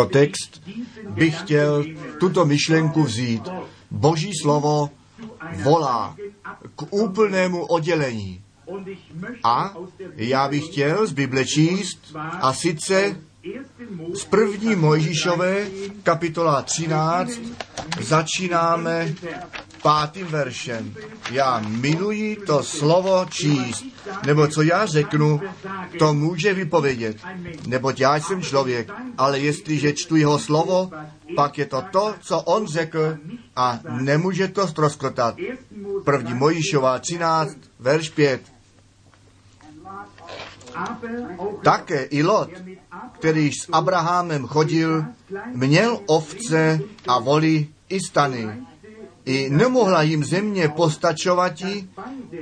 Jako text bych chtěl tuto myšlenku vzít. Boží slovo volá k úplnému oddělení. A já bych chtěl z Bible číst a sice z první Mojžíšové kapitola 13 začínáme pátým veršem. Já miluji to slovo číst, nebo co já řeknu, to může vypovědět. Neboť já jsem člověk, ale jestliže čtu jeho slovo, pak je to to, co on řekl a nemůže to ztroskotat. První Mojišová 13, verš 5. Také i Lot, který s Abrahamem chodil, měl ovce a voli i stany. I nemohla jim země postačovati,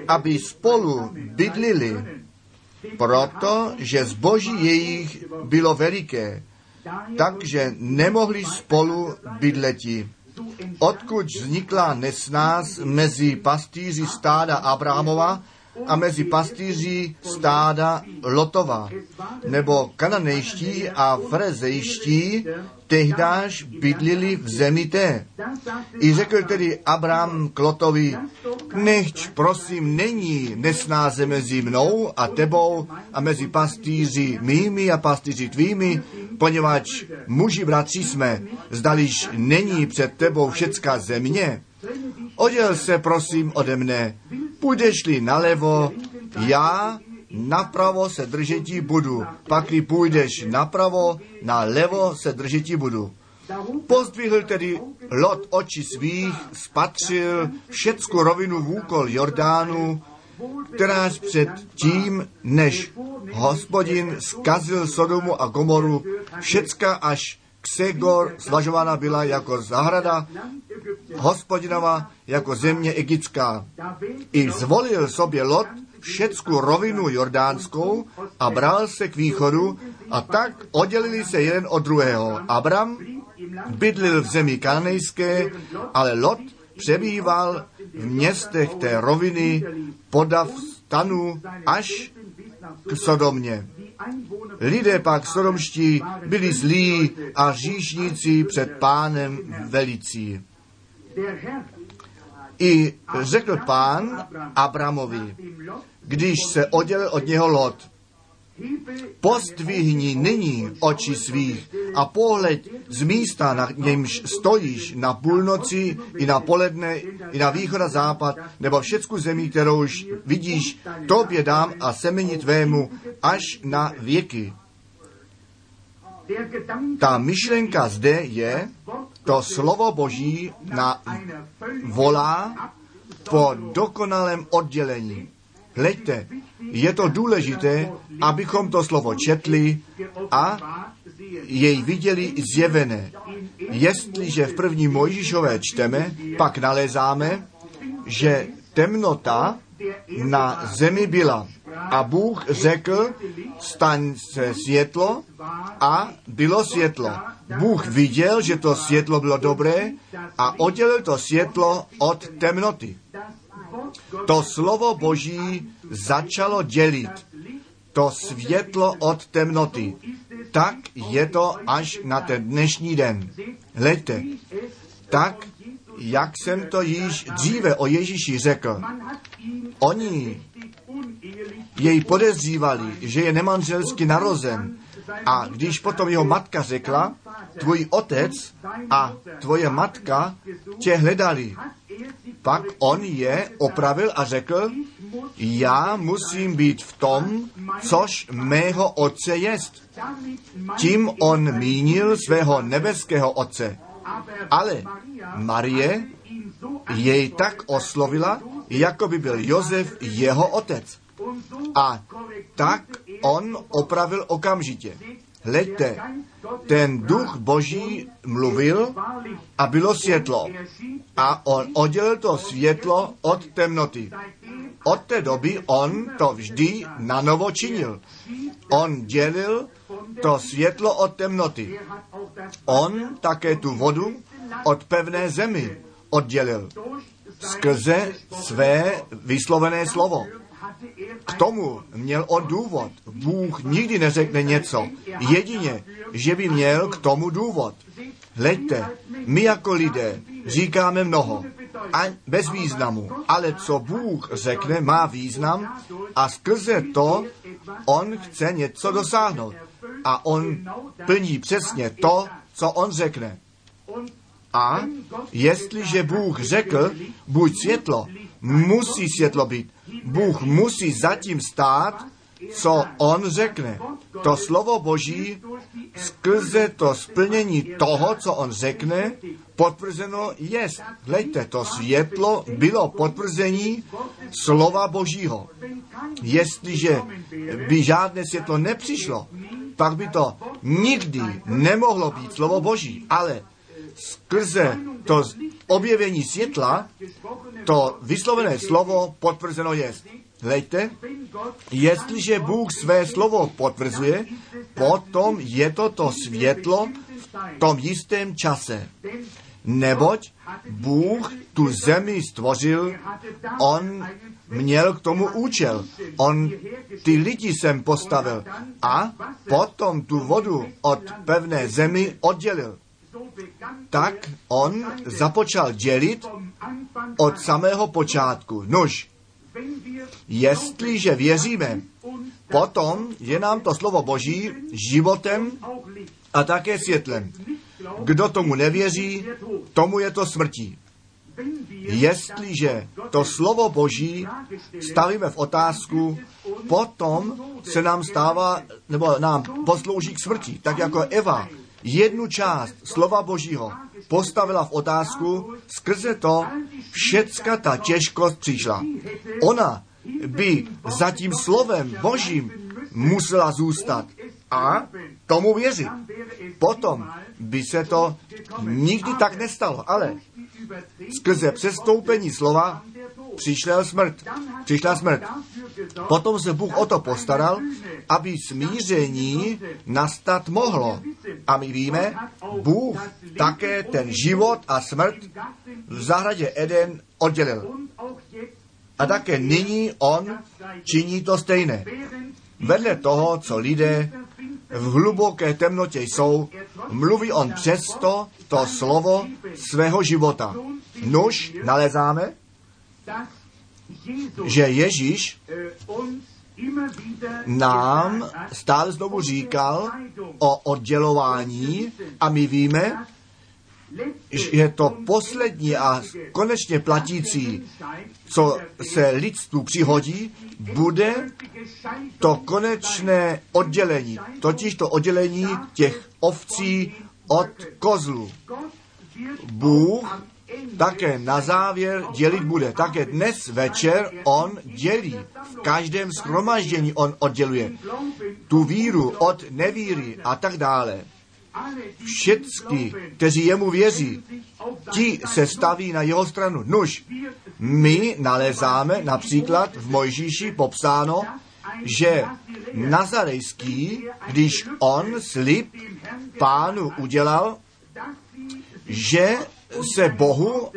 aby spolu bydlili, protože zboží jejich bylo veliké, takže nemohli spolu bydleti. Odkud vznikla nesnás mezi pastýři stáda Abrahamova a mezi pastýři stáda Lotova, nebo kananejští a frezejští tehdáž bydlili v zemi té. I řekl tedy Abraham k Lotovi, nechť prosím není nesnáze mezi mnou a tebou a mezi pastýři mými a pastýři tvými, poněvadž muži bratři jsme, zdališ není před tebou všecká země, Oděl se prosím ode mne, půjdeš-li nalevo, já napravo se držetí budu, pakli půjdeš napravo, nalevo se držetí budu. Pozdvihl tedy Lot oči svých, spatřil všecku rovinu v úkol Jordánu, kteráž před tím, než hospodin skazil Sodomu a Gomoru, všecka až Ksegor zvažována byla jako zahrada hospodinova, jako země egyptská. I zvolil sobě Lot všecku rovinu jordánskou a bral se k východu a tak oddělili se jeden od druhého. Abram bydlil v zemi kanejské, ale Lot přebýval v městech té roviny podav stanu až k Sodomě. Lidé pak sodomští byli zlí a říšníci před pánem velicí. I řekl pán Abramovi, když se oddělil od něho Lot, Postvihni nyní oči svých a pohled z místa, na němž stojíš na půlnoci i na poledne i na východ a západ, nebo všecku zemí, kterou už vidíš, tobě dám a semeni tvému až na věky. Ta myšlenka zde je, to slovo Boží na volá po dokonalém oddělení. Hleďte, je to důležité, abychom to slovo četli a jej viděli zjevené. Jestliže v první Mojžíšové čteme, pak nalézáme, že temnota na zemi byla. A Bůh řekl, staň se světlo a bylo světlo. Bůh viděl, že to světlo bylo dobré a oddělil to světlo od temnoty. To slovo Boží začalo dělit to světlo od temnoty. Tak je to až na ten dnešní den. Hleďte, tak, jak jsem to již dříve o Ježíši řekl, oni jej podezřívali, že je nemanželsky narozen. A když potom jeho matka řekla, tvůj otec a tvoje matka tě hledali, pak on je opravil a řekl, já musím být v tom, což mého otce jest. Tím on mínil svého nebeského otce. Ale Marie jej tak oslovila, jako by byl Josef jeho otec. A tak on opravil okamžitě. Hleďte, ten duch boží mluvil a bylo světlo. A on oddělil to světlo od temnoty. Od té doby on to vždy na novo činil. On dělil to světlo od temnoty. On také tu vodu od pevné zemi oddělil skrze své vyslovené slovo. K tomu měl on důvod. Bůh nikdy neřekne něco. Jedině, že by měl k tomu důvod. Hleďte, my jako lidé říkáme mnoho a bez významu, ale co Bůh řekne, má význam a skrze to on chce něco dosáhnout. A on plní přesně to, co on řekne. A jestliže Bůh řekl, buď světlo, musí světlo být. Bůh musí zatím stát, co on řekne. To slovo Boží skrze to splnění toho, co on řekne, potvrzeno je. Hleďte, to světlo bylo potvrzení slova Božího. Jestliže by žádné světlo nepřišlo, pak by to nikdy nemohlo být slovo Boží, ale skrze to objevení světla, to vyslovené slovo potvrzeno je. Hleďte, jestliže Bůh své slovo potvrzuje, potom je to to světlo v tom jistém čase. Neboť Bůh tu zemi stvořil, on měl k tomu účel. On ty lidi sem postavil a potom tu vodu od pevné zemi oddělil. Tak on započal dělit od samého počátku. Nož, jestliže věříme, potom je nám to slovo Boží životem a také světlem. Kdo tomu nevěří, tomu je to smrtí. Jestliže to slovo Boží stavíme v otázku, potom se nám stává, nebo nám poslouží k smrti, tak jako Eva jednu část slova Božího postavila v otázku, skrze to všecka ta těžkost přišla. Ona by za tím slovem Božím musela zůstat a tomu věřit. Potom by se to nikdy tak nestalo, ale skrze přestoupení slova přišla smrt. Přišla smrt. Potom se Bůh o to postaral, aby smíření nastat mohlo. A my víme, Bůh také ten život a smrt v zahradě Eden oddělil. A také nyní on činí to stejné. Vedle toho, co lidé v hluboké temnotě jsou, mluví on přesto to slovo svého života. Nuž nalezáme, že Ježíš nám stále znovu říkal o oddělování a my víme, že to poslední a konečně platící, co se lidstvu přihodí, bude to konečné oddělení, totiž to oddělení těch ovcí od kozlu. Bůh také na závěr dělit bude. Také dnes večer on dělí. V každém schromaždění on odděluje tu víru od nevíry a tak dále. Všichni, kteří jemu věří, ti se staví na jeho stranu. Nuž, my nalezáme například v Mojžíši popsáno, že Nazarejský, když on slib pánu udělal, že se Bohu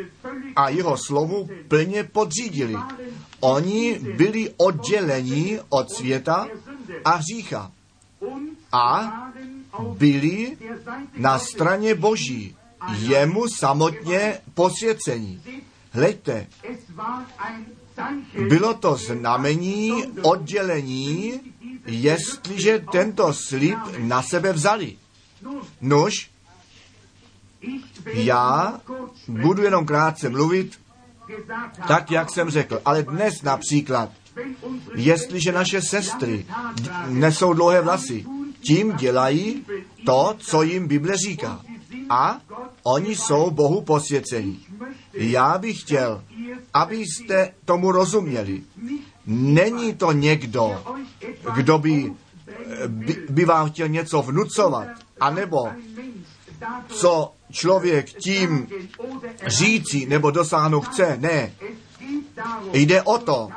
a jeho slovu plně podřídili. Oni byli odděleni od světa a hřícha a byli na straně Boží, jemu samotně posvěcení. Hleďte, bylo to znamení oddělení, jestliže tento slib na sebe vzali. Nož, já budu jenom krátce mluvit, tak jak jsem řekl. Ale dnes například, jestliže naše sestry nesou dlouhé vlasy, tím dělají to, co jim Bible říká. A oni jsou Bohu posvěcení. Já bych chtěl, abyste tomu rozuměli. Není to někdo, kdo by, by, by vám chtěl něco vnucovat, anebo co člověk tím říci nebo dosáhnout chce. Ne. Jde o to,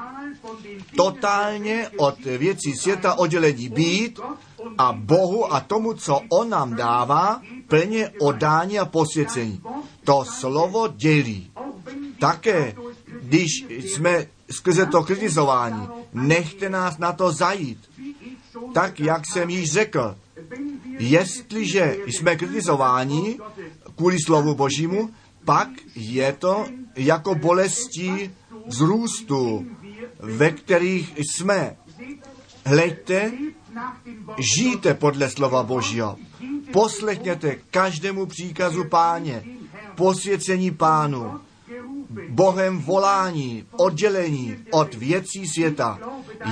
totálně od věcí světa oddělení být a Bohu a tomu, co On nám dává, plně odání a posvěcení. To slovo dělí. Také, když jsme skrze to kritizování nechte nás na to zajít. Tak, jak jsem již řekl, jestliže jsme kritizováni kvůli slovu Božímu, pak je to jako bolesti zrůstu, ve kterých jsme. Hleďte, žijte podle slova Božího. Poslechněte každému příkazu páně, posvěcení pánu, Bohem volání, oddělení od věcí světa.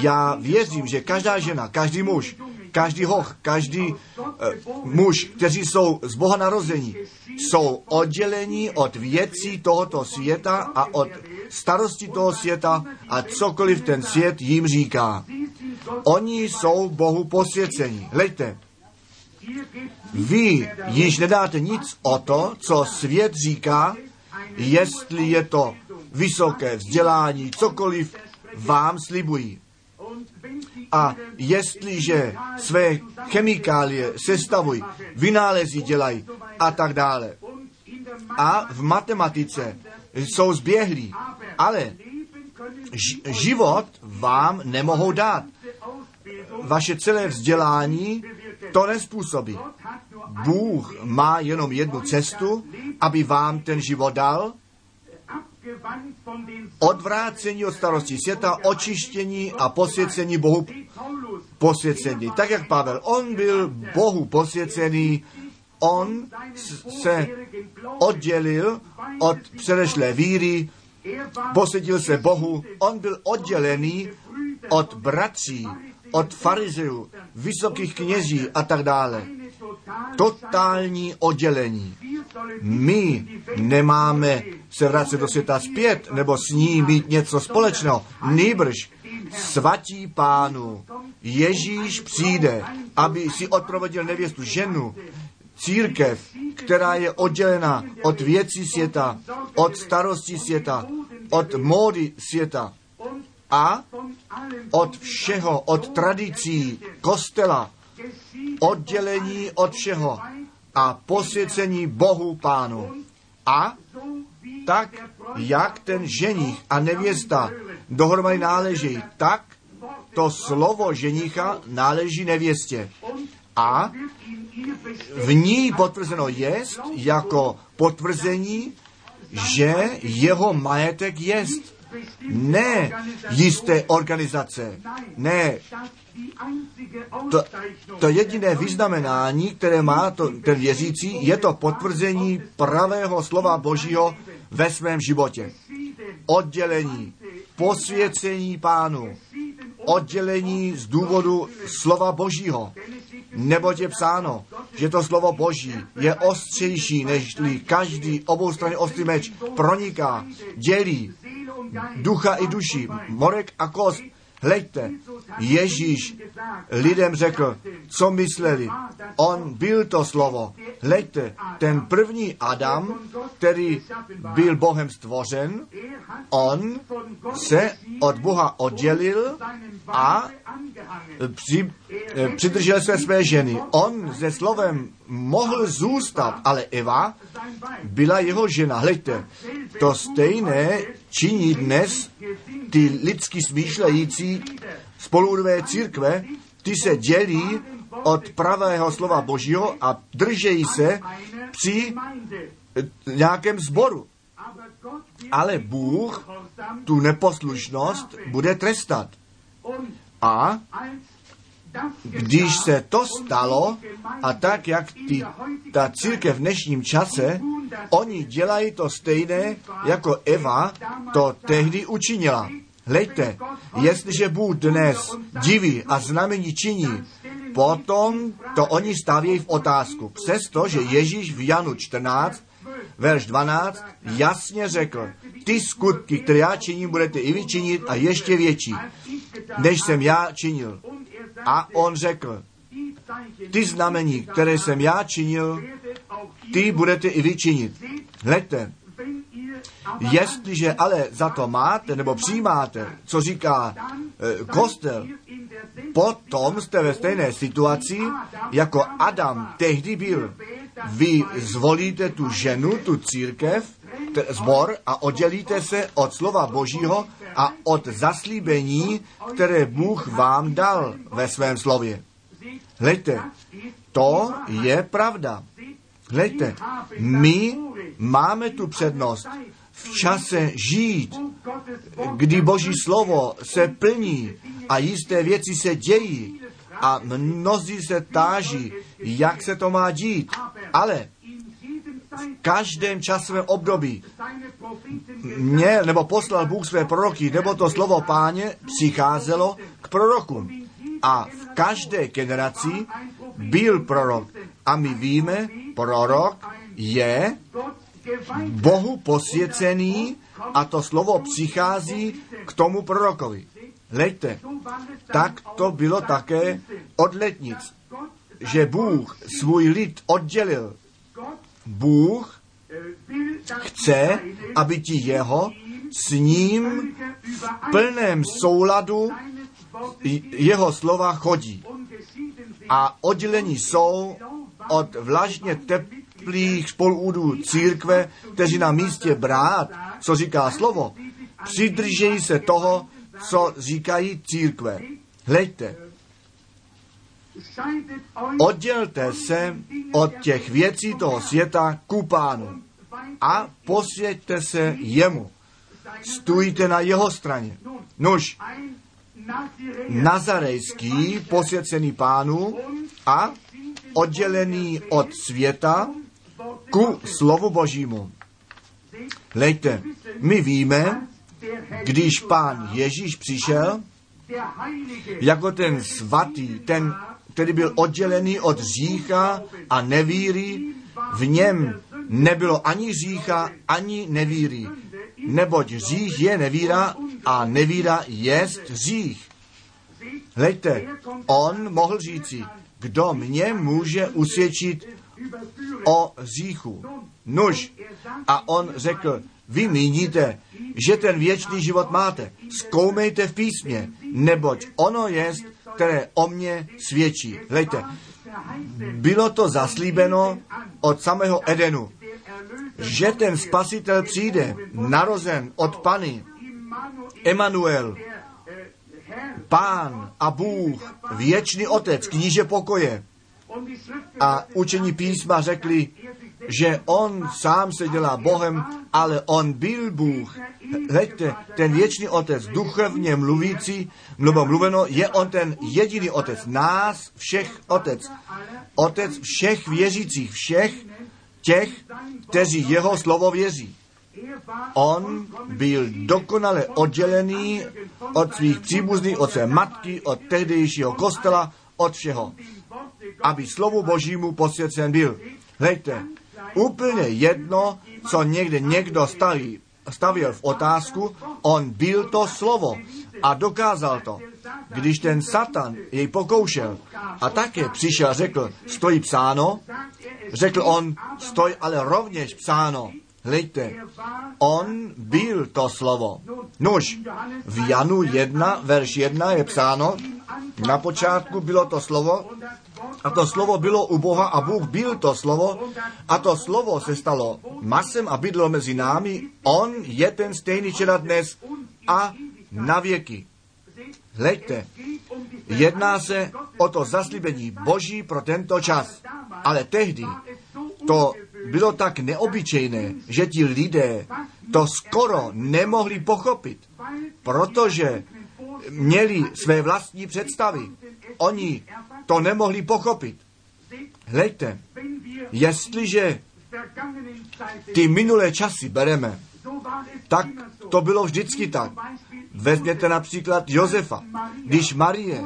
Já věřím, že každá žena, každý muž, každý hoch, každý uh, muž, kteří jsou z Boha narození, jsou oddělení od věcí tohoto světa a od starosti toho světa a cokoliv ten svět jim říká. Oni jsou Bohu posvěcení. Hleďte, vy již nedáte nic o to, co svět říká, jestli je to vysoké vzdělání, cokoliv vám slibují. A jestliže své chemikálie sestavují, vynálezy dělají a tak dále. A v matematice jsou zběhlí, ale život vám nemohou dát. Vaše celé vzdělání to nespůsobí. Bůh má jenom jednu cestu, aby vám ten život dal, odvrácení od starosti světa, očištění a posvěcení Bohu posvěcení. Tak jak Pavel, on byl Bohu posvěcený, on se oddělil od předešlé víry, posvětil se Bohu, on byl oddělený od bratří, od farizeů, vysokých kněží a tak dále. Totální oddělení. My nemáme se vracet do světa zpět, nebo s ní mít něco společného. Nýbrž svatí pánu Ježíš přijde, aby si odprovodil nevěstu ženu, církev, která je oddělena od věcí světa, od starosti světa, od módy světa a od všeho, od tradicí kostela, oddělení od všeho a posvěcení Bohu Pánu. A tak, jak ten ženich a nevěsta dohromady náleží, tak to slovo ženicha náleží nevěstě. A v ní potvrzeno je jako potvrzení, že jeho majetek jest. Ne jisté organizace, ne to, to jediné vyznamenání, které má to, ten věřící, je to potvrzení pravého slova Božího ve svém životě. Oddělení, posvěcení pánu, oddělení z důvodu slova Božího. Neboť je psáno, že to slovo Boží je ostřejší, než každý oboustranný ostrý meč proniká, dělí ducha i duši, morek a kost, Hleďte, Ježíš lidem řekl, co mysleli. On byl to slovo. Hleďte, ten první Adam, který byl Bohem stvořen, on se od Boha oddělil a při, přidržel se své ženy. On se slovem mohl zůstat, ale Eva byla jeho žena. Hleďte, to stejné činí dnes ty lidsky smýšlející spoludové církve, ty se dělí od pravého slova Božího a držejí se při nějakém sboru. Ale Bůh tu neposlušnost bude trestat. A když se to stalo, a tak jak ty, ta církev v dnešním čase, oni dělají to stejné, jako Eva to tehdy učinila. Hleďte, jestliže Bůh dnes diví a znamení činí, potom to oni stavějí v otázku. Přestože Ježíš v Janu 14, verš 12, jasně řekl, ty skutky, které já činím, budete i vy činit a ještě větší, než jsem já činil. A on řekl, ty znamení, které jsem já činil, ty budete i vy činit. Hleďte, jestliže ale za to máte nebo přijímáte, co říká e, kostel, potom jste ve stejné situaci, jako Adam tehdy byl. Vy zvolíte tu ženu, tu církev zbor a oddělíte se od slova Božího a od zaslíbení, které Bůh vám dal ve svém slově. Hleďte, to je pravda. Hleďte, my máme tu přednost v čase žít, kdy Boží slovo se plní a jisté věci se dějí a mnozí se táží, jak se to má dít. Ale v každém časovém období měl nebo poslal Bůh své proroky, nebo to slovo páně přicházelo k prorokům. A v každé generaci byl prorok. A my víme, prorok je Bohu posvěcený a to slovo přichází k tomu prorokovi. Hleďte, tak to bylo také od letnic, že Bůh svůj lid oddělil. Bůh chce, aby ti jeho s ním v plném souladu jeho slova chodí. A oddělení jsou od vlažně teplých spoludů církve, kteří na místě brát, co říká slovo, přidržejí se toho, co říkají církve. Hleďte, oddělte se od těch věcí toho světa ku pánu a posvěďte se jemu. Stůjte na jeho straně. Nož, nazarejský posvěcený pánu a oddělený od světa ku slovu božímu. Lejte, my víme, když pán Ježíš přišel, jako ten svatý, ten, který byl oddělený od řícha a nevíry, v něm nebylo ani řícha, ani nevíry. Neboť řích je nevíra a nevíra je řích. Hleďte, on mohl říci, kdo mě může usvědčit o říchu. Nuž. A on řekl, vy míníte, že ten věčný život máte. Zkoumejte v písmě, neboť ono je, které o mně svědčí. Hlejte, bylo to zaslíbeno od samého Edenu, že ten spasitel přijde, narozen od Pany, Emanuel, Pán a Bůh, věčný Otec, kníže pokoje. A učení písma řekli, že on sám se dělá Bohem, ale on byl Bůh. Hleďte, ten věčný otec, duchovně mluvící, nebo mluveno, je on ten jediný otec, nás všech otec. Otec všech věřících, všech těch, kteří jeho slovo věří. On byl dokonale oddělený od svých příbuzných, od své matky, od tehdejšího kostela, od všeho, aby slovu božímu posvěcen byl. Hleďte, úplně jedno, co někde někdo staví, stavil v otázku, on byl to slovo a dokázal to. Když ten Satan jej pokoušel a také přišel a řekl, stojí psáno, řekl on, stoj ale rovněž psáno. Hleďte, on byl to slovo. Nož, v Janu 1, verš 1 je psáno, na počátku bylo to slovo a to slovo bylo u Boha a Bůh byl to slovo a to slovo se stalo masem a bydlo mezi námi. On je ten stejný včera dnes a na věky. Hleďte, jedná se o to zaslíbení Boží pro tento čas. Ale tehdy to bylo tak neobyčejné, že ti lidé to skoro nemohli pochopit, protože měli své vlastní představy. Oni to nemohli pochopit. Hleďte, jestliže ty minulé časy bereme, tak to bylo vždycky tak. Vezměte například Josefa. Když Marie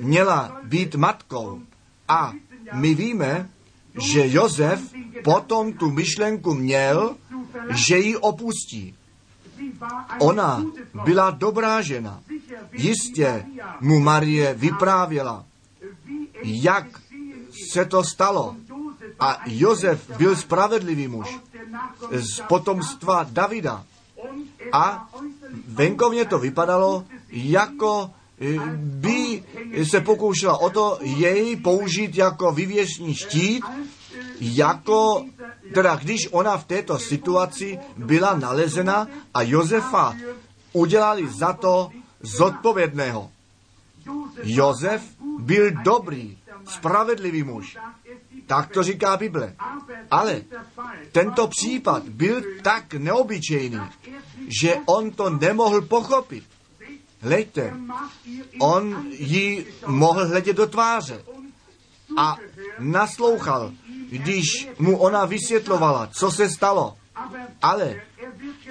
měla být matkou a my víme, že Josef potom tu myšlenku měl, že ji opustí. Ona byla dobrá žena. Jistě mu Marie vyprávěla, jak se to stalo. A Josef byl spravedlivý muž z potomstva Davida. A venkovně to vypadalo, jako eh, by se pokoušela o to jej použít jako vyvěšní štít, jako Teda když ona v této situaci byla nalezena a Josefa udělali za to zodpovědného. Josef byl dobrý, spravedlivý muž. Tak to říká Bible. Ale tento případ byl tak neobyčejný, že on to nemohl pochopit. Hlejte, on ji mohl hledět do tváře a naslouchal, když mu ona vysvětlovala, co se stalo. Ale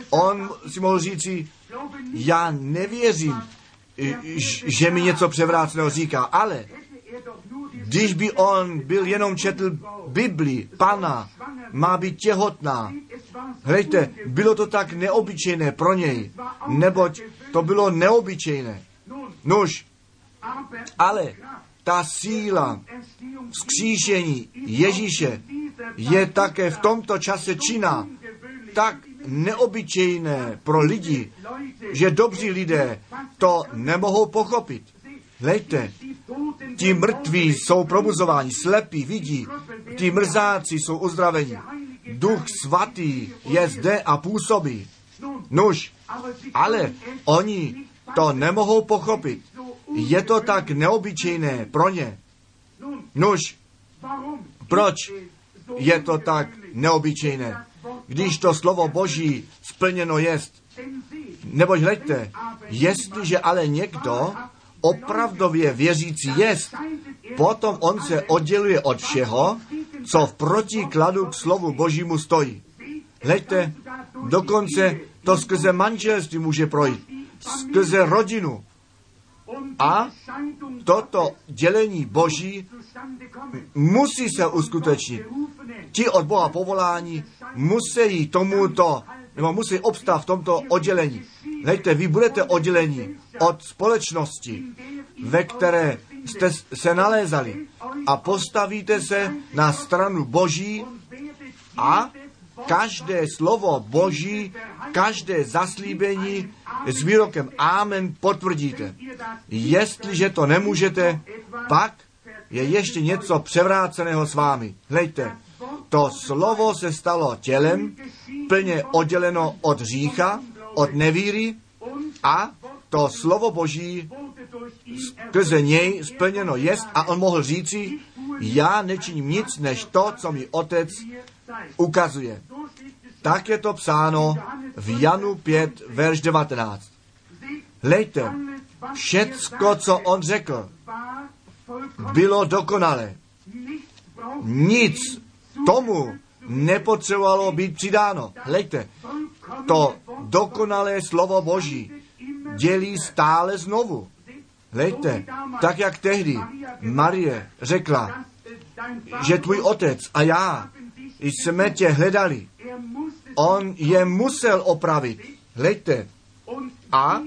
on si mohl říci, já nevěřím, že mi něco převráceného říká, ale když by on byl jenom četl Bibli, pana, má být těhotná. Hlejte, bylo to tak neobyčejné pro něj, neboť to bylo neobyčejné. Nuž, ale ta síla vzkříšení Ježíše je také v tomto čase činná tak neobyčejné pro lidi, že dobří lidé to nemohou pochopit. Hlejte, ti mrtví jsou probuzováni, slepí vidí, ti mrzáci jsou uzdraveni. Duch svatý je zde a působí. Nuž, ale oni to nemohou pochopit. Je to tak neobyčejné pro ně. Nuž, proč je to tak neobyčejné? Když to slovo Boží splněno jest. Neboť hleďte, jestliže ale někdo opravdově věřící jest, potom on se odděluje od všeho, co v protikladu k slovu Božímu stojí. Hleďte, dokonce to skrze manželství může projít, skrze rodinu. A toto dělení Boží musí se uskutečnit. Ti od Boha povolání musí tomuto, nebo musí obstát v tomto oddělení. Hejte, vy budete odděleni od společnosti, ve které jste se nalézali a postavíte se na stranu Boží a každé slovo Boží, každé zaslíbení s výrokem Amen potvrdíte. Jestliže to nemůžete, pak je ještě něco převráceného s vámi. Hlejte, to slovo se stalo tělem, plně odděleno od řícha, od nevíry a to slovo Boží skrze něj splněno jest a on mohl říci, já nečiním nic než to, co mi otec ukazuje. Tak je to psáno v Janu 5, verš 19. Hlejte, všecko, co on řekl, bylo dokonalé. Nic tomu nepotřebovalo být přidáno. Hlejte, to dokonalé slovo Boží dělí stále znovu. Hlejte, tak jak tehdy Marie řekla, že tvůj otec a já jsme tě hledali. On je musel opravit. Hlejte. A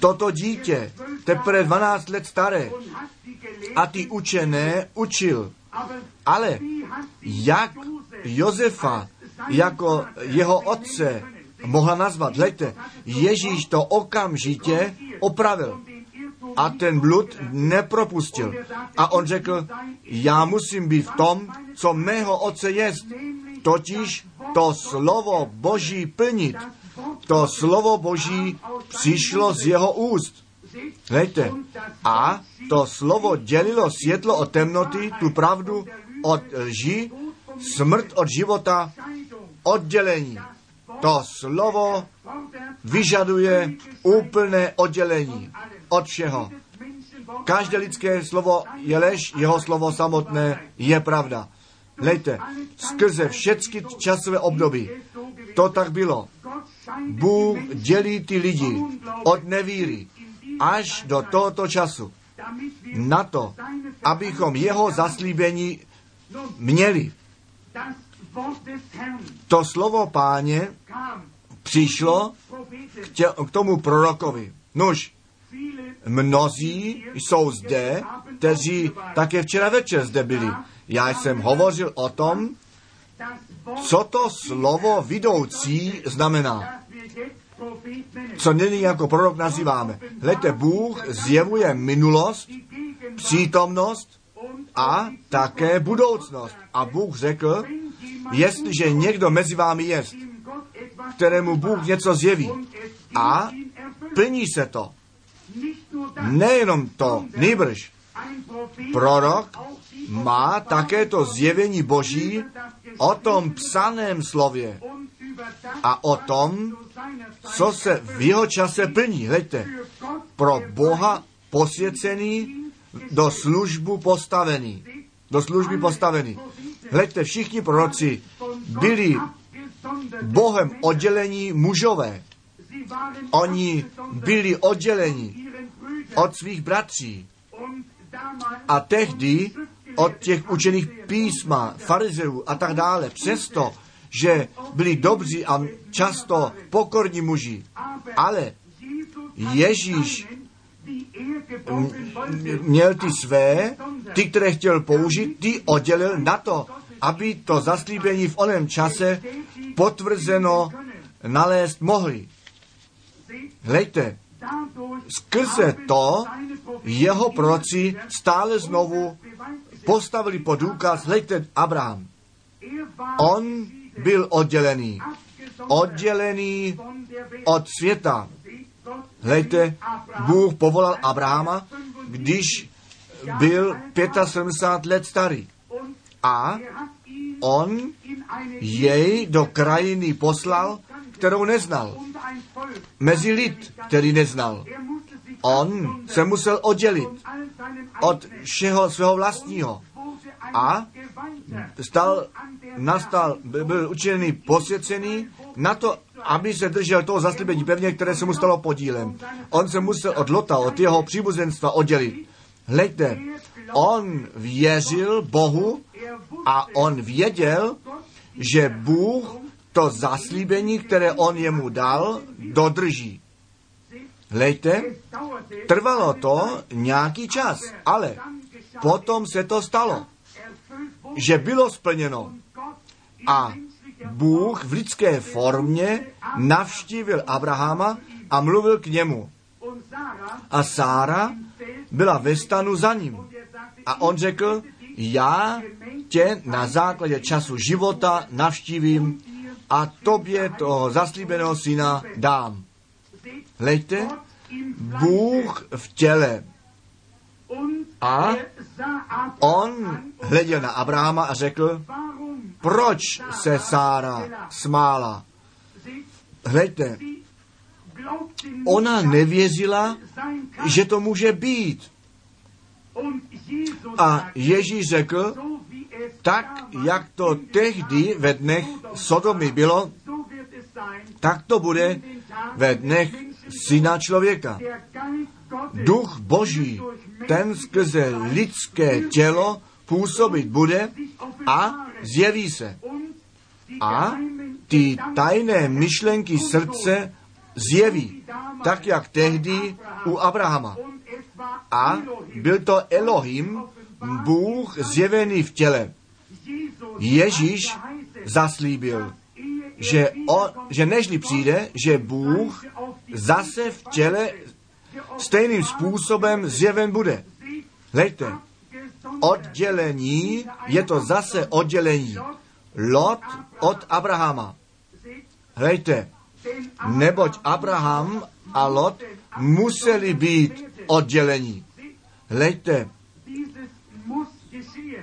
toto dítě, teprve 12 let staré, a ty učené učil. Ale jak Josefa jako jeho otce mohla nazvat. Hleďte, Ježíš to okamžitě opravil a ten blud nepropustil. A on řekl, já musím být v tom, co mého otce je, totiž to slovo Boží plnit. To slovo Boží přišlo z jeho úst. Hleďte, a to slovo dělilo světlo od temnoty, tu pravdu od lži, smrt od života, oddělení. To slovo vyžaduje úplné oddělení od všeho. Každé lidské slovo je lež, jeho slovo samotné je pravda. Lejte, skrze všechny časové období to tak bylo. Bůh dělí ty lidi od nevíry až do tohoto času. Na to, abychom jeho zaslíbení měli. To slovo páně přišlo k, tě, k tomu prorokovi. Nuž, mnozí jsou zde, kteří také včera večer zde byli. Já jsem hovořil o tom, co to slovo vidoucí znamená. Co nyní jako prorok nazýváme. Hlejte, Bůh zjevuje minulost, přítomnost a také budoucnost. A Bůh řekl, jestliže někdo mezi vámi je, kterému Bůh něco zjeví a plní se to. Nejenom to, nejbrž. Prorok má také to zjevení Boží o tom psaném slově a o tom, co se v jeho čase plní. Hleďte, pro Boha posvěcený, do službu postavený. Do služby postavený. Hleďte, všichni proroci byli Bohem oddělení mužové. Oni byli odděleni od svých bratří. A tehdy od těch učených písma, farizeů a tak dále. Přesto, že byli dobří a často pokorní muži. Ale Ježíš měl ty své, ty, které chtěl použít, ty oddělil na to, aby to zaslíbení v onem čase potvrzeno nalézt mohli. Hlejte, skrze to jeho proci stále znovu postavili pod důkaz, hlejte, Abraham. On byl oddělený. Oddělený od světa. Hlejte, Bůh povolal Abrahama, když byl 75 let starý. A on jej do krajiny poslal, kterou neznal. Mezi lid, který neznal. On se musel oddělit od všeho svého vlastního. A stal, nastal, byl učiněný posvěcený na to, aby se držel toho zaslíbení pevně, které se mu stalo podílem. On se musel od Lota, od jeho příbuzenstva oddělit. Hleďte, on věřil Bohu a on věděl, že Bůh to zaslíbení, které on jemu dal, dodrží. Hleďte, trvalo to nějaký čas, ale potom se to stalo, že bylo splněno. A Bůh v lidské formě navštívil Abrahama a mluvil k němu. A Sára byla ve stanu za ním. A on řekl, já tě na základě času života navštívím a tobě toho zaslíbeného syna dám. Hleďte, Bůh v těle. A on hleděl na Abrahama a řekl, proč se Sára smála? Hleďte, ona nevěřila, že to může být. A Ježíš řekl, tak jak to tehdy ve dnech Sodomy bylo, tak to bude ve dnech syna člověka. Duch Boží, ten skrze lidské tělo působit bude a zjeví se. A ty tajné myšlenky srdce zjeví, tak jak tehdy u Abrahama. A byl to Elohim, Bůh zjevený v těle. Ježíš zaslíbil, že, o, že nežli přijde, že Bůh zase v těle stejným způsobem zjeven bude. Hleďte, oddělení je to zase oddělení. Lot od Abrahama. Hleďte, neboť Abraham a Lot museli být oddělení. Hleďte,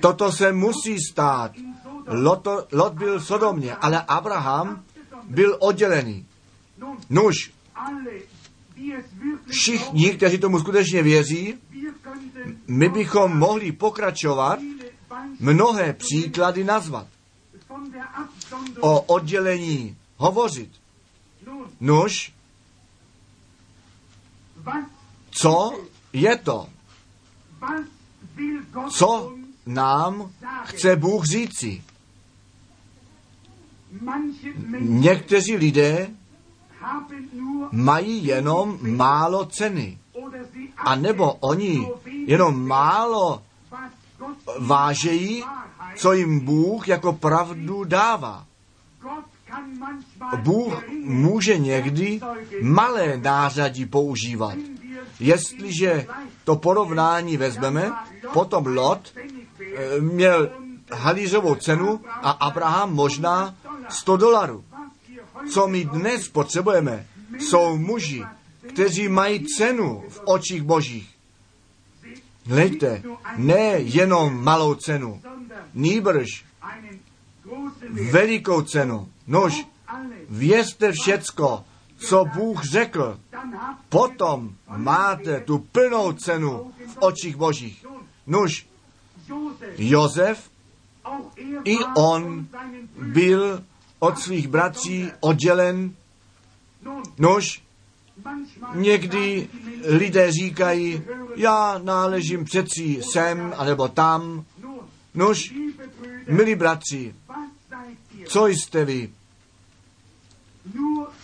toto se musí stát. Lot, Lot byl v Sodomě, ale Abraham byl oddělený. Nuž, všichni, kteří tomu skutečně věří, my bychom mohli pokračovat, mnohé příklady nazvat. O oddělení hovořit. Nuž, co je to? Co nám chce Bůh říci? Někteří lidé mají jenom málo ceny. A nebo oni jenom málo vážejí, co jim Bůh jako pravdu dává. Bůh může někdy malé nářadí používat. Jestliže to porovnání vezmeme, potom Lot eh, měl halířovou cenu a Abraham možná 100 dolarů. Co my dnes potřebujeme, jsou muži, kteří mají cenu v očích božích. Hleďte, ne jenom malou cenu, nýbrž velikou cenu. Nož, vězte všecko, co Bůh řekl, potom máte tu plnou cenu v očích božích. Nož, Jozef, i on byl od svých bratří oddělen. Nož, někdy lidé říkají, já náležím přeci sem anebo tam. Nož, milí bratři, co jste vy?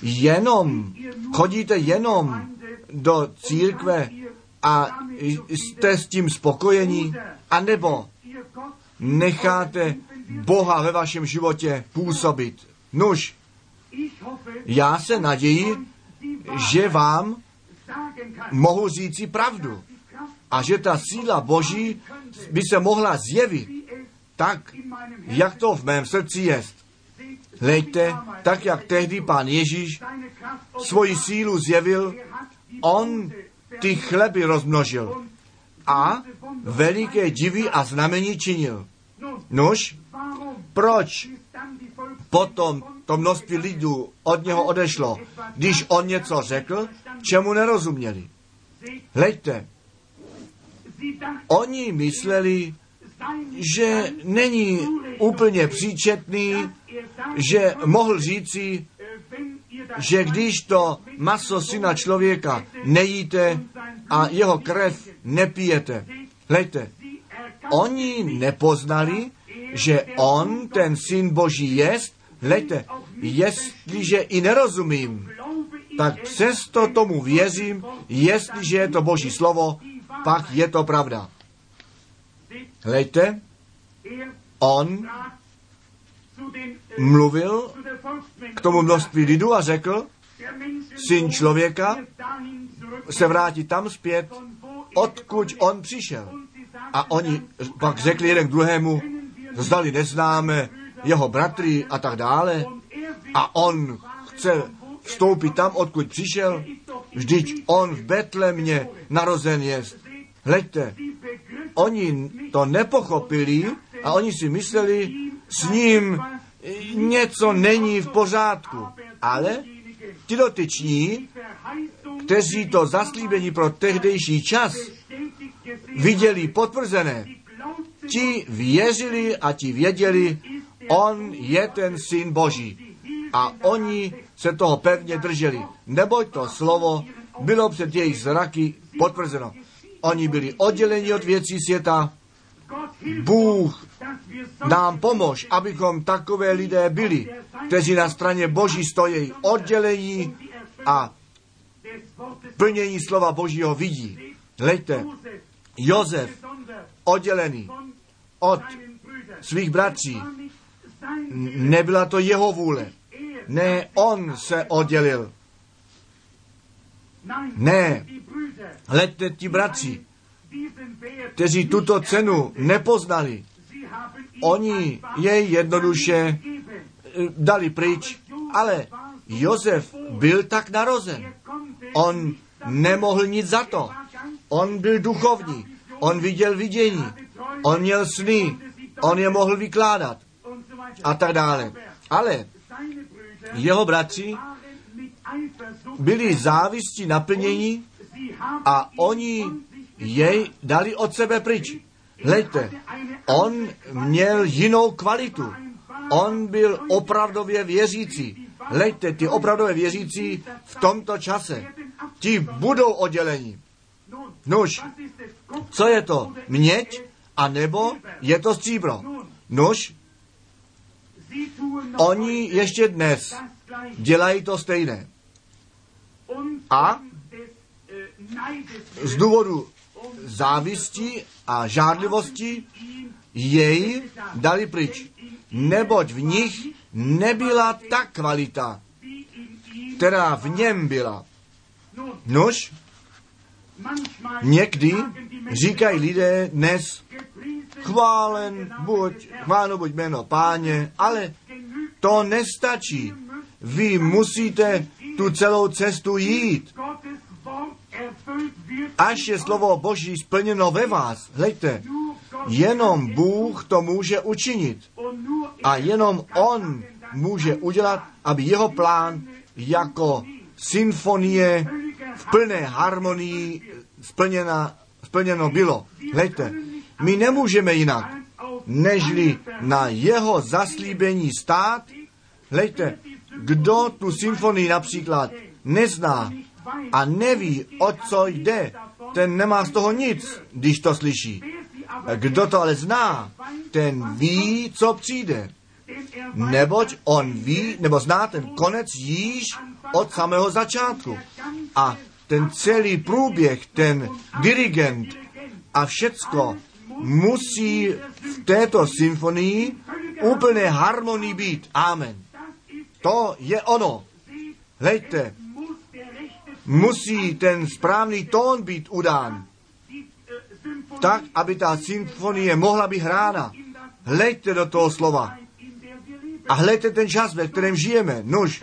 Jenom, chodíte jenom do církve a jste s tím spokojení, anebo necháte Boha ve vašem životě působit. Nuž, já se naději, že vám mohu říci pravdu a že ta síla Boží by se mohla zjevit tak, jak to v mém srdci jest. Hleďte, tak jak tehdy pán Ježíš svoji sílu zjevil, on ty chleby rozmnožil a veliké divy a znamení činil. Nož, proč potom to množství lidů od něho odešlo, když on něco řekl, čemu nerozuměli? Hleďte, oni mysleli, že není úplně příčetný, že mohl říci, že když to maso syna člověka nejíte a jeho krev nepijete. Hlejte, oni nepoznali, že on, ten syn Boží, jest. Hlejte, jestliže i nerozumím, tak přesto tomu věřím, jestliže je to Boží slovo, pak je to pravda. Hlejte, on mluvil k tomu množství lidu a řekl, syn člověka se vrátí tam zpět, odkud on přišel. A oni pak řekli jeden k druhému, zdali neznáme jeho bratry a tak dále. A on chce vstoupit tam, odkud přišel. Vždyť on v Betlemě narozen je. Hleďte, oni to nepochopili a oni si mysleli, s ním něco není v pořádku. Ale ti dotyční, kteří to zaslíbení pro tehdejší čas viděli potvrzené, ti věřili a ti věděli, on je ten syn Boží. A oni se toho pevně drželi, neboť to slovo bylo před jejich zraky potvrzeno. Oni byli odděleni od věcí světa. Bůh nám pomož, abychom takové lidé byli, kteří na straně Boží stojí oddělení a plnění slova Božího vidí. Hleďte, Jozef oddělený od svých bratří. Nebyla to jeho vůle. Ne, on se oddělil. Ne, hleďte ti bratři, kteří tuto cenu nepoznali. Oni jej jednoduše eh, dali pryč, ale Josef byl tak narozen. On nemohl nic za to. On byl duchovní. On viděl vidění. On měl sny. On je mohl vykládat. A tak dále. Ale jeho bratři byli závisti naplnění a oni jej dali od sebe pryč. Hleďte, on měl jinou kvalitu. On byl opravdově věřící. Hleďte, ty opravdové věřící v tomto čase, ti budou odděleni. Nuž, co je to? Měď? A nebo je to stříbro? Nuž, oni ještě dnes dělají to stejné. A z důvodu závisti a žádlivosti jej dali pryč. Neboť v nich nebyla ta kvalita, která v něm byla. Nož, někdy říkají lidé dnes, chválen buď, chválen buď jméno páně, ale to nestačí. Vy musíte tu celou cestu jít. Až je slovo Boží splněno ve vás, hleďte, jenom Bůh to může učinit. A jenom On může udělat, aby jeho plán jako symfonie v plné harmonii splněna, splněno bylo. Hleďte, my nemůžeme jinak, nežli na jeho zaslíbení stát. Hleďte, kdo tu symfonii například nezná a neví, o co jde, ten nemá z toho nic, když to slyší. Kdo to ale zná, ten ví, co přijde. Neboť on ví, nebo zná ten konec již od samého začátku. A ten celý průběh, ten dirigent a všecko musí v této symfonii úplné harmonii být. Amen. To je ono. Hleďte, musí ten správný tón být udán, tak, aby ta symfonie mohla být hrána. Hleďte do toho slova. A hleďte ten čas, ve kterém žijeme. Nuž,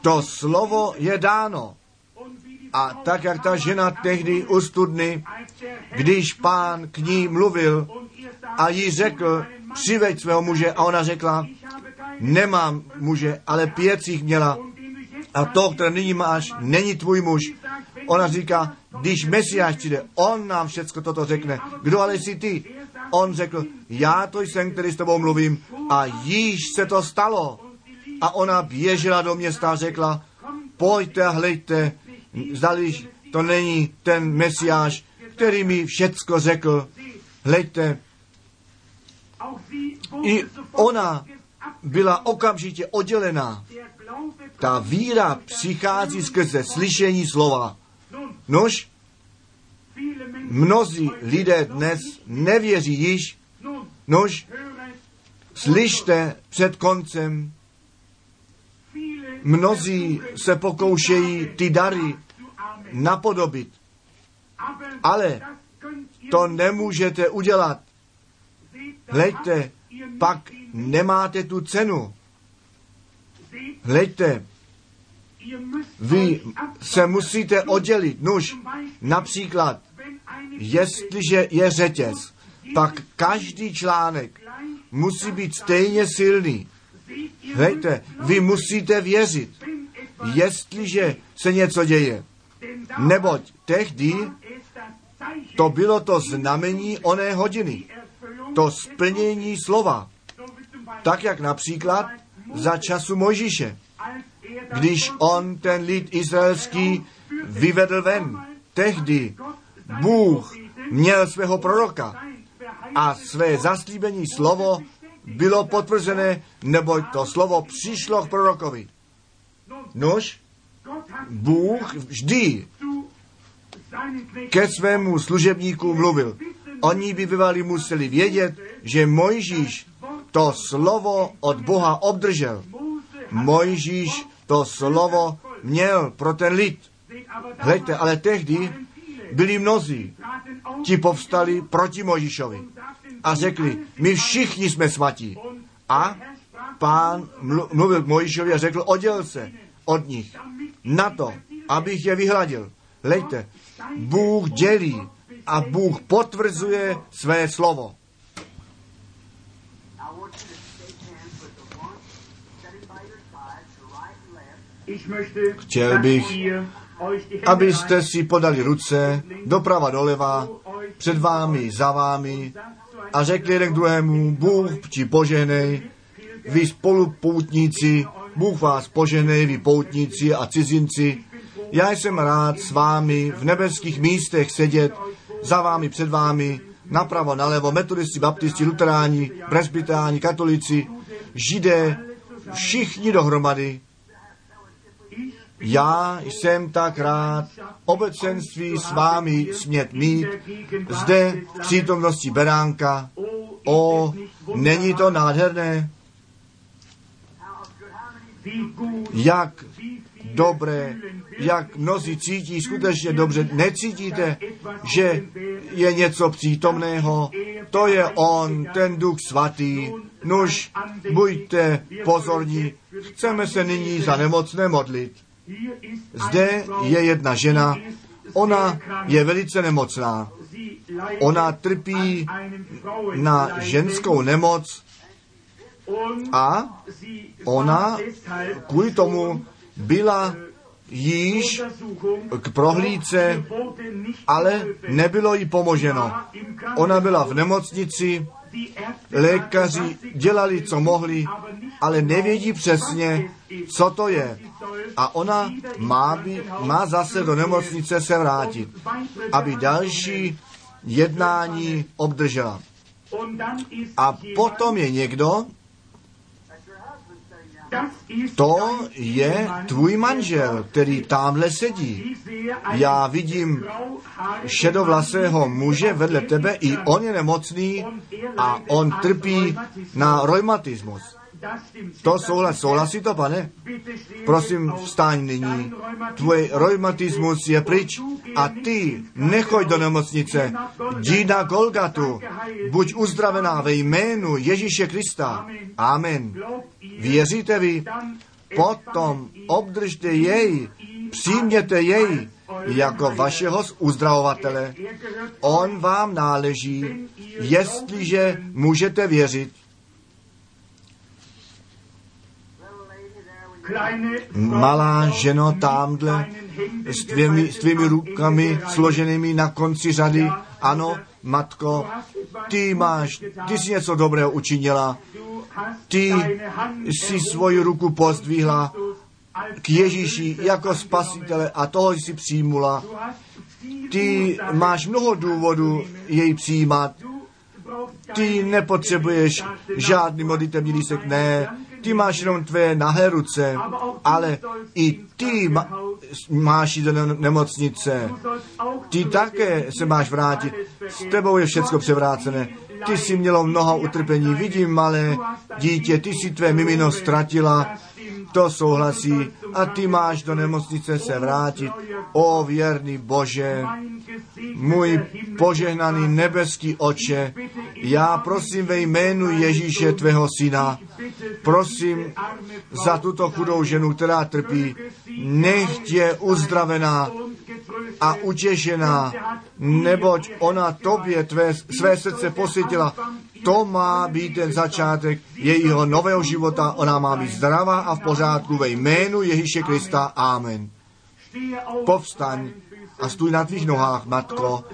to slovo je dáno. A tak, jak ta žena tehdy u studny, když pán k ní mluvil a jí řekl, přiveď svého muže, a ona řekla, nemám muže, ale pět jich měla. A to, které nyní máš, není tvůj muž. Ona říká, když Mesiáš přijde, on nám všecko toto řekne. Kdo ale jsi ty? On řekl, já to jsem, který s tebou mluvím. A již se to stalo. A ona běžela do města a řekla, pojďte a hleďte, zdali to není ten Mesiáš, který mi všecko řekl. Hleďte, i ona byla okamžitě oddělená. Ta víra přichází skrze slyšení slova. Nož, mnozí lidé dnes nevěří již. Nož, slyšte před koncem. Mnozí se pokoušejí ty dary napodobit. Ale to nemůžete udělat. Hleďte, pak nemáte tu cenu. Hleďte, vy se musíte oddělit. Nuž, například, jestliže je řetěz, pak každý článek musí být stejně silný. Hejte, vy musíte věřit, jestliže se něco děje. Neboť tehdy to bylo to znamení oné hodiny, to splnění slova. Tak jak například za času Mojžíše, když on ten lid izraelský vyvedl ven. Tehdy Bůh měl svého proroka a své zaslíbení slovo bylo potvrzené, neboť to slovo přišlo k prorokovi. Nož, Bůh vždy ke svému služebníku mluvil. Oni by bývali museli vědět, že Mojžíš to slovo od Boha obdržel. Mojžíš to slovo měl pro ten lid. Hleďte, ale tehdy byli mnozí. Ti povstali proti Mojžíšovi a řekli, my všichni jsme svatí. A pán mluvil k Mojžíšovi a řekl, odděl se od nich na to, abych je vyhladil. Hleďte, Bůh dělí a Bůh potvrzuje své slovo. Chtěl bych, abyste si podali ruce doprava doleva, před vámi, za vámi a řekli jeden k druhému, Bůh ti poženej, vy spolupoutníci, Bůh vás poženej, vy poutníci a cizinci. Já jsem rád s vámi v nebeských místech sedět, za vámi, před vámi, napravo, nalevo, metodisti, baptisti, luteráni, presbytáni, katolici, židé, všichni dohromady, já jsem tak rád obecenství s vámi smět mít zde v přítomnosti Beránka. O, není to nádherné? Jak dobré, jak mnozí cítí skutečně dobře. Necítíte, že je něco přítomného to je on, ten duch svatý. Nuž, buďte pozorní, chceme se nyní za nemocné modlit. Zde je jedna žena, ona je velice nemocná. Ona trpí na ženskou nemoc a ona kvůli tomu byla již k prohlídce, ale nebylo jí pomoženo. Ona byla v nemocnici, lékaři dělali, co mohli, ale nevědí přesně, co to je. A ona má, by, má zase do nemocnice se vrátit, aby další jednání obdržela. A potom je někdo, to je tvůj manžel, který tamhle sedí. Já vidím šedovlasého muže vedle tebe, i on je nemocný a on trpí na reumatismus. To souhlas, souhlasí to, pane? Prosím, vstaň nyní. Tvůj reumatismus je pryč a ty nechoď do nemocnice. Jdi na Golgatu. Buď uzdravená ve jménu Ježíše Krista. Amen. Věříte vy? Potom obdržte jej, přijměte jej jako vašeho uzdravovatele. On vám náleží, jestliže můžete věřit. Malá ženo tamhle s tvými, s tvými rukami složenými na konci řady. Ano, matko, ty máš, ty jsi něco dobrého učinila. Ty si svoji ruku pozdvihla k Ježíši jako spasitele a toho jsi přijmula. Ty máš mnoho důvodů jej přijímat. Ty nepotřebuješ žádný modlitevní lístek, ne ty máš jenom tvé nahé ruce, ale i ty máš jít do nemocnice. Ty také se máš vrátit. S tebou je všecko převrácené. Ty jsi mělo mnoho utrpení. Vidím, malé dítě, ty si tvé mimino ztratila. To souhlasí. A ty máš do nemocnice se vrátit. O věrný Bože, můj požehnaný nebeský oče, já prosím ve jménu Ježíše, tvého syna, prosím za tuto chudou ženu, která trpí, nech je uzdravená a utěšená, neboť ona tobě tvé, své srdce posvětila. To má být ten začátek jejího nového života. Ona má být zdravá a v pořádku ve jménu Ježíše Krista. Amen. Povstaň a stůj na tvých nohách, matko.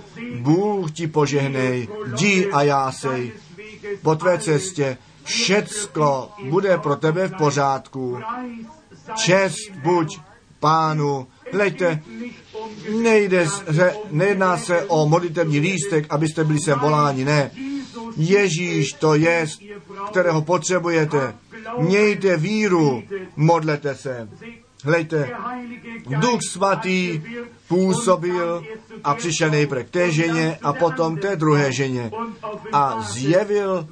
Bůh ti požehnej, jdi a jásej po tvé cestě. Všecko bude pro tebe v pořádku. Čest buď pánu. Hleďte, nejde se, nejedná se o modlitevní lístek, abyste byli sem voláni, ne. Ježíš to je, kterého potřebujete. Mějte víru, modlete se. Hlejte, Duch Svatý působil a přišel nejprve k té ženě a potom té druhé ženě a zjevil,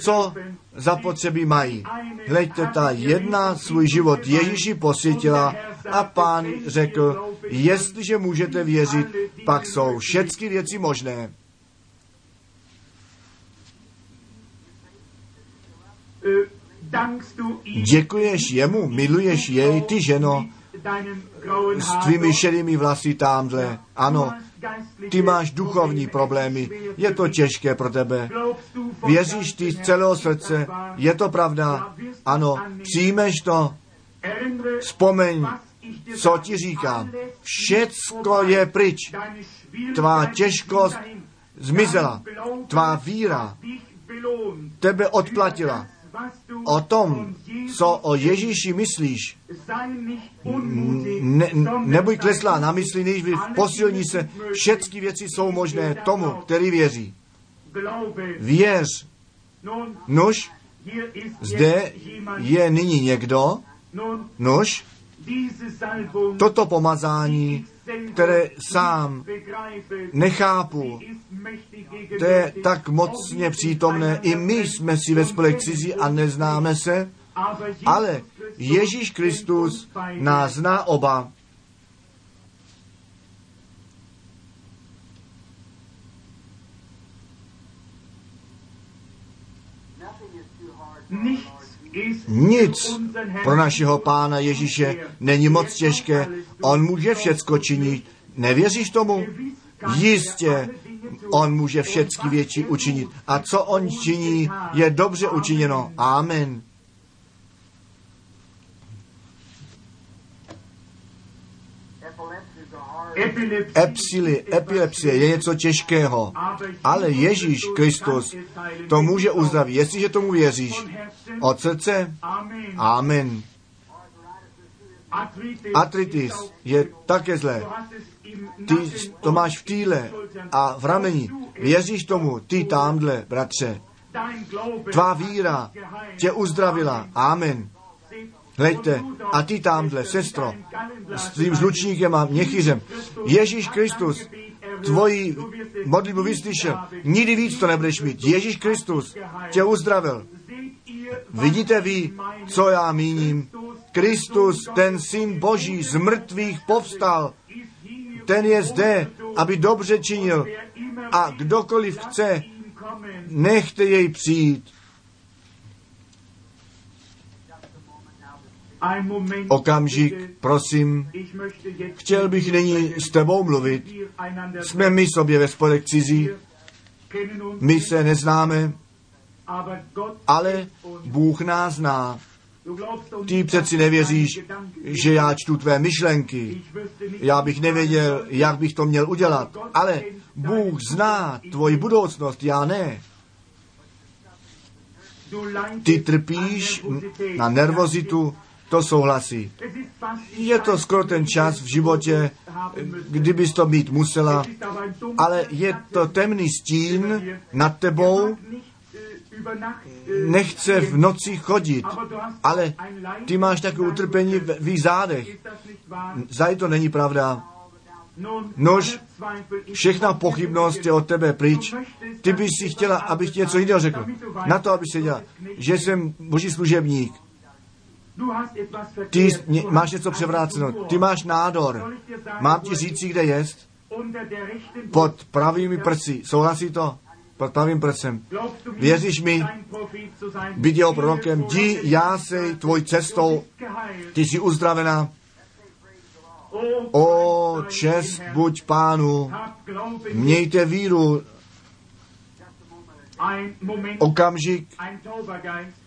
co zapotřebí mají. Hleďte, ta jedna svůj život Ježíši posvětila a pán řekl, jestliže můžete věřit, pak jsou všechny věci možné. Děkuješ jemu, miluješ jej, ty ženo, s tvými šedými vlasy tamhle. Ano, ty máš duchovní problémy, je to těžké pro tebe. Věříš ty z celého srdce, je to pravda. Ano, přijmeš to, vzpomeň, co ti říkám. Všecko je pryč. Tvá těžkost zmizela. Tvá víra tebe odplatila o tom, co o Ježíši myslíš, ne, nebuď kleslá na mysli, než posilní se, všechny věci jsou možné tomu, který věří. Věř. Nož, zde je nyní někdo, nož, toto pomazání které sám nechápu. To je tak mocně přítomné. I my jsme si ve spolek cizí a neznáme se, ale Ježíš Kristus nás zná oba. Nic pro našeho pána Ježíše není moc těžké. On může všecko činit. Nevěříš tomu? Jistě, on může všechny věci učinit. A co on činí, je dobře učiněno. Amen. Epsily, epilepsie je něco těžkého, ale Ježíš Kristus to může uzdravit, jestliže tomu věříš. Od srdce? Amen. Artritis je také zlé. Ty to máš v týle a v rameni. Věříš tomu, ty tamhle, bratře. Tvá víra tě uzdravila. Amen. Hleďte, a ty tamhle, sestro, s tvým žlučníkem a měchyřem. Ježíš Kristus, tvoji modlitbu vyslyšel. Nikdy víc to nebudeš mít. Ježíš Kristus tě uzdravil. Vidíte vy, co já míním? Kristus, ten syn Boží, z mrtvých povstal. Ten je zde, aby dobře činil. A kdokoliv chce, nechte jej přijít. Okamžik, prosím, chtěl bych nyní s tebou mluvit. Jsme my sobě ve spodek cizí, my se neznáme, ale Bůh nás zná. Ty přeci nevěříš, že já čtu tvé myšlenky. Já bych nevěděl, jak bych to měl udělat. Ale Bůh zná tvoji budoucnost, já ne. Ty trpíš na nervozitu, to souhlasí. Je to skoro ten čas v životě, kdybys to být musela, ale je to temný stín nad tebou, nechce v noci chodit, ale ty máš takové utrpení v v zádech. Zaj to není pravda. Nož, všechna pochybnost je od tebe pryč. Ty bys si chtěla, abych ti něco jiného řekl. Na to, aby se dělal, že jsem boží služebník. Ty máš něco převráceno. Ty máš nádor. Mám ti říci, kde jest? Pod pravými prsi. Souhlasí to? Pod pravým prsem. Věříš mi, být jeho prorokem, jdi, já se tvoj cestou, ty jsi uzdravená. O, čest buď pánu, mějte víru, okamžik,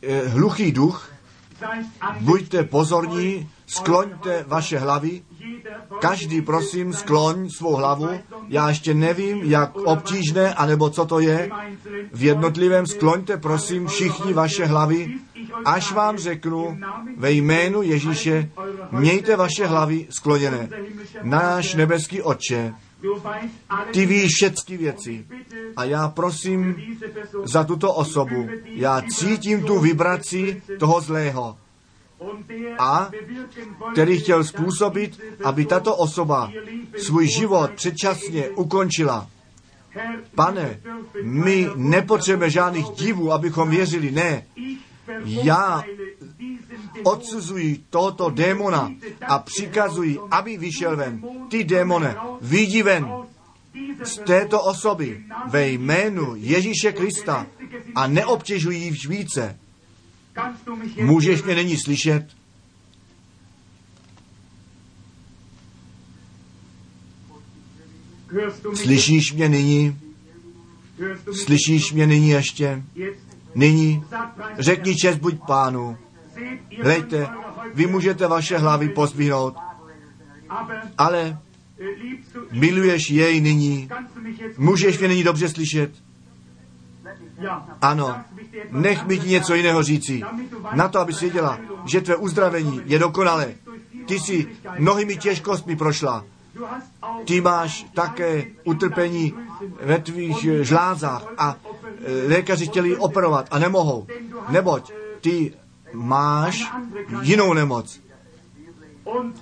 eh, hluchý duch, buďte pozorní, skloňte vaše hlavy, každý prosím skloň svou hlavu, já ještě nevím, jak obtížné, anebo co to je, v jednotlivém skloňte prosím všichni vaše hlavy, až vám řeknu ve jménu Ježíše, mějte vaše hlavy skloněné. Náš nebeský Otče, ty víš všechny věci. A já prosím za tuto osobu. Já cítím tu vibraci toho zlého. A který chtěl způsobit, aby tato osoba svůj život předčasně ukončila. Pane, my nepotřebujeme žádných divů, abychom věřili. Ne. Já odsuzuji tohoto démona a přikazuji, aby vyšel ven. Ty démone, vidí ven z této osoby ve jménu Ježíše Krista a neobtěžují ji více. Můžeš mě není slyšet? Slyšíš mě nyní? Slyšíš mě nyní ještě? Nyní řekni čest buď pánu. Hlejte, vy můžete vaše hlavy pozdvihnout, ale miluješ jej nyní. Můžeš mě nyní dobře slyšet? Ano, nech mi ti něco jiného říci. Na to, aby věděla, že tvé uzdravení je dokonalé. Ty jsi mnohými těžkostmi prošla. Ty máš také utrpení ve tvých žlázách a lékaři chtěli operovat a nemohou. Neboť ty máš jinou nemoc.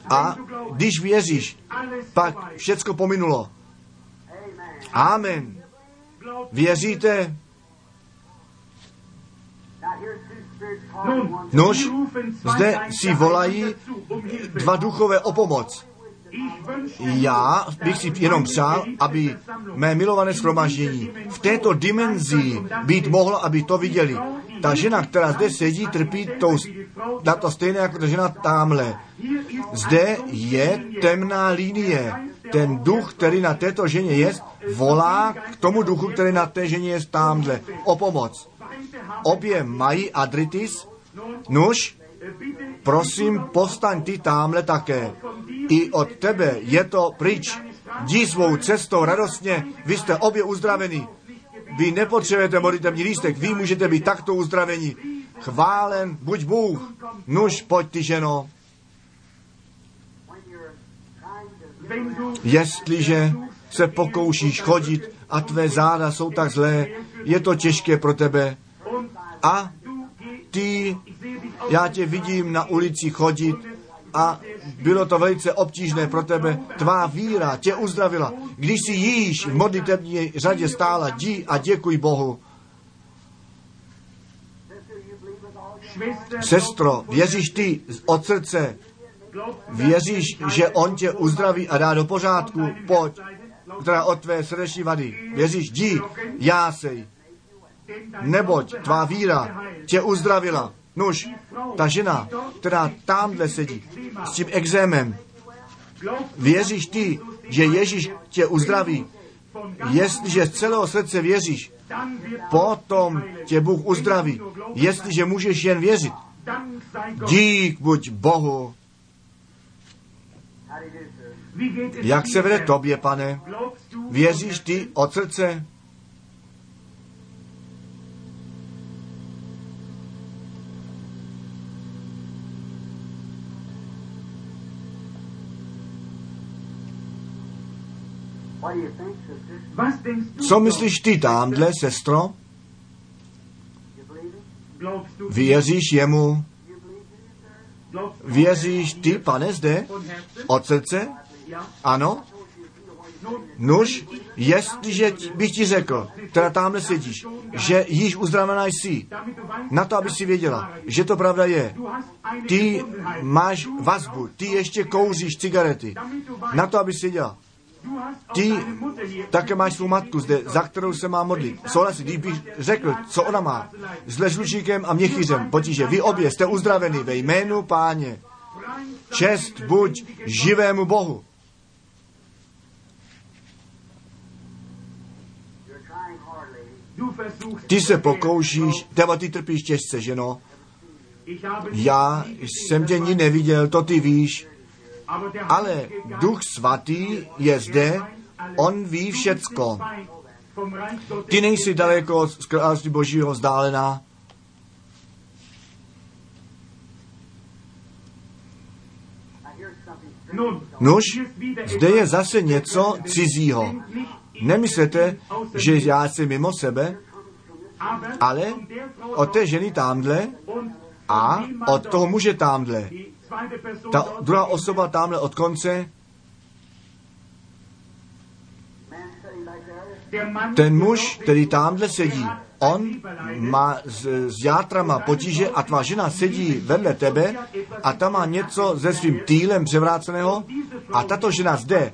A když věříš, pak všecko pominulo. Amen. Věříte? Nož, zde si volají dva duchové o pomoc. Já bych si jenom přál, aby mé milované schromaždění v této dimenzi být mohlo, aby to viděli. Ta žena, která zde sedí, trpí tou, na to stejné jako ta žena tamhle. Zde je temná linie. Ten duch, který na této ženě je, volá k tomu duchu, který na té ženě je tamhle. O pomoc. Obě mají adritis. Nuž, prosím, postaň ty tamhle také. I od tebe je to pryč. Jdi svou cestou radostně, vy jste obě uzdraveni. Vy nepotřebujete modlitevní lístek, vy můžete být takto uzdraveni. Chválen buď Bůh. Nuž, pojď ty ženo. Jestliže se pokoušíš chodit a tvé záda jsou tak zlé, je to těžké pro tebe. A ty, já tě vidím na ulici chodit a bylo to velice obtížné pro tebe. Tvá víra tě uzdravila. Když si jíš v modlitební řadě stála, jdi a děkuj Bohu. Sestro, věříš ty od srdce, věříš, že on tě uzdraví a dá do pořádku, pojď, která od tvé srdeční vady. Věříš, jdi, jásej, neboť tvá víra tě uzdravila. Nuž, ta žena, která tamhle sedí s tím exémem, věříš ty, že Ježíš tě uzdraví, jestliže z celého srdce věříš, potom tě Bůh uzdraví, jestliže můžeš jen věřit. Dík buď Bohu. Jak se vede tobě, pane? Věříš ty od srdce? Co myslíš ty tamhle, sestro? Věříš jemu? Věříš ty, pane, zde? Od srdce? Ano? Nuž, jestliže bych ti řekl, teda tamhle sedíš, že již uzdravená jsi, na to, aby si věděla, že to pravda je, ty máš vazbu, ty ještě kouříš cigarety, na to, aby si věděla, ty také máš svou matku zde, za kterou se má modlit. Souhlasí, když bych řekl, co ona má, s ležlučíkem a měchýřem, potíže, vy obě jste uzdraveni ve jménu páně. Čest buď živému Bohu. Ty se pokoušíš, nebo ty trpíš těžce, že no? Já jsem tě ni neviděl, to ty víš, ale Duch Svatý je zde, on ví všecko. Ty nejsi daleko z království Božího vzdálená. Nuž, zde je zase něco cizího. Nemyslete, že já jsem mimo sebe, ale od té ženy tamhle a od toho muže tamhle. Ta druhá osoba tamhle od konce, ten muž, který tamhle sedí, on má s, s játrama potíže a tvá žena sedí vedle tebe a ta má něco se svým týlem převráceného a tato žena zde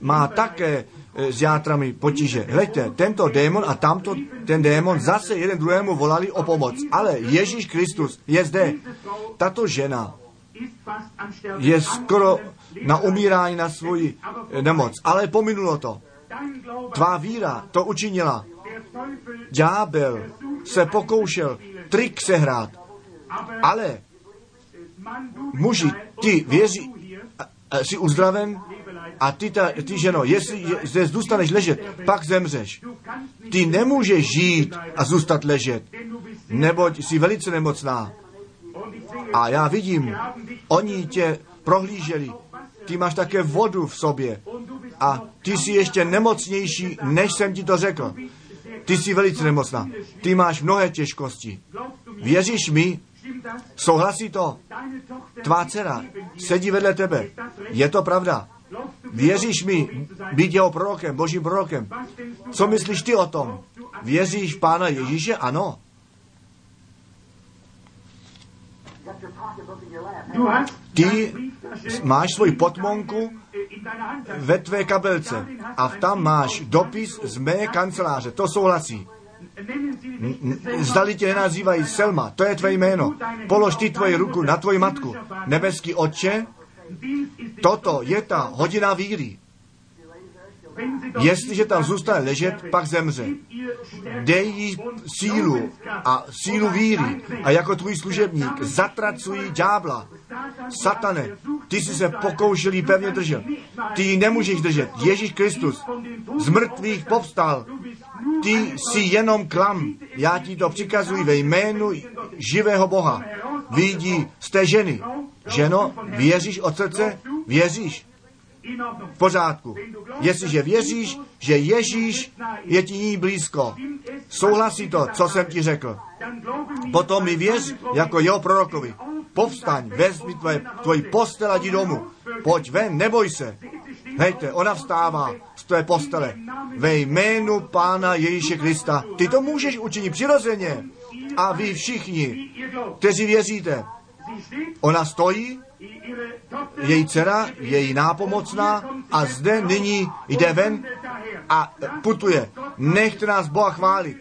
má také e, s játrami potíže. Hleďte, tento démon a tamto, ten démon zase jeden druhému volali o pomoc. Ale Ježíš Kristus je zde. Tato žena je skoro na umírání na svoji nemoc. Ale pominulo to. Tvá víra to učinila. Ďábel se pokoušel trik sehrát, ale muži, ty věří, jsi uzdraven a ty, ta, ty ženo, jestli zde zůstaneš ležet, pak zemřeš. Ty nemůžeš žít a zůstat ležet, neboť jsi velice nemocná. A já vidím, oni tě prohlíželi. Ty máš také vodu v sobě. A ty jsi ještě nemocnější, než jsem ti to řekl. Ty jsi velice nemocná. Ty máš mnohé těžkosti. Věříš mi? Souhlasí to? Tvá dcera sedí vedle tebe. Je to pravda? Věříš mi být jeho prorokem, božím prorokem? Co myslíš ty o tom? Věříš v Pána Ježíše? Ano. Ty máš svoji potmonku ve tvé kabelce a tam máš dopis z mé kanceláře. To souhlasí. Zdali tě nenazývají Selma, to je tvé jméno. Polož ty tvoji ruku na tvoji matku. Nebeský Otče, toto je ta hodina víry. Jestliže tam zůstane ležet, pak zemře. Dej jí sílu a sílu víry a jako tvůj služebník zatracují ďábla. Satane, ty jsi se pokoušel jí pevně držet. Ty ji nemůžeš držet. Ježíš Kristus z mrtvých povstal. Ty jsi jenom klam. Já ti to přikazuji ve jménu živého Boha. Vidí z té ženy. Ženo, věříš od srdce? Věříš? V pořádku. Jestliže věříš, že Ježíš je ti ní blízko, souhlasí to, co jsem ti řekl. Potom mi věř jako jeho prorokovi. Povstaň, vezmi tvoje, tvoji postel a jdi domů. Pojď ven, neboj se. Hejte, ona vstává z tvé postele. Ve jménu Pána Ježíše Krista. Ty to můžeš učinit přirozeně. A vy všichni, kteří věříte, ona stojí její dcera, její nápomocná a zde nyní jde ven a putuje. Nechte nás Boha chválit.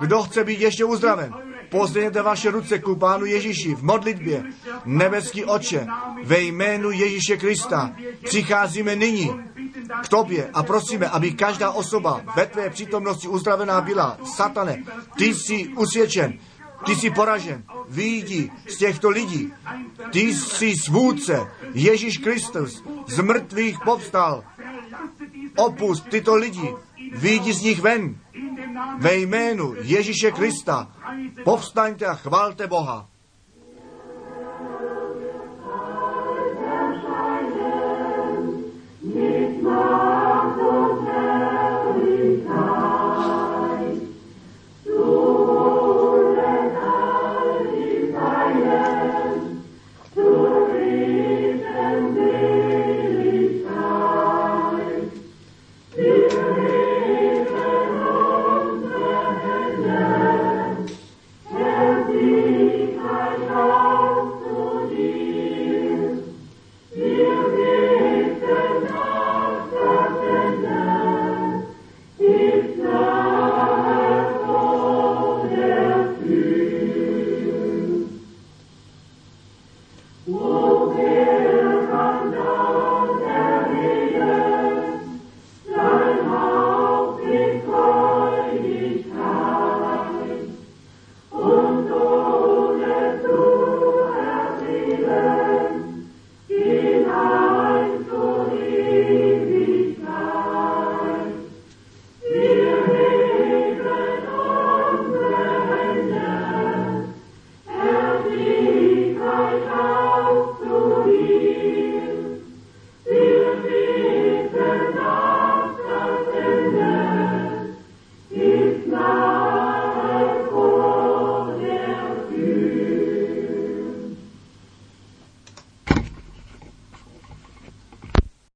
Kdo chce být ještě uzdraven? Pozdejte vaše ruce ku Pánu Ježíši v modlitbě. Nebeský oče, ve jménu Ježíše Krista přicházíme nyní k tobě a prosíme, aby každá osoba ve tvé přítomnosti uzdravená byla. Satane, ty jsi usvědčen, ty jsi poražen. Výjdi z těchto lidí. Ty jsi svůdce. Ježíš Kristus z mrtvých povstal. Opust tyto lidi. Výjdi z nich ven. Ve jménu Ježíše Krista povstaňte a chvalte Boha.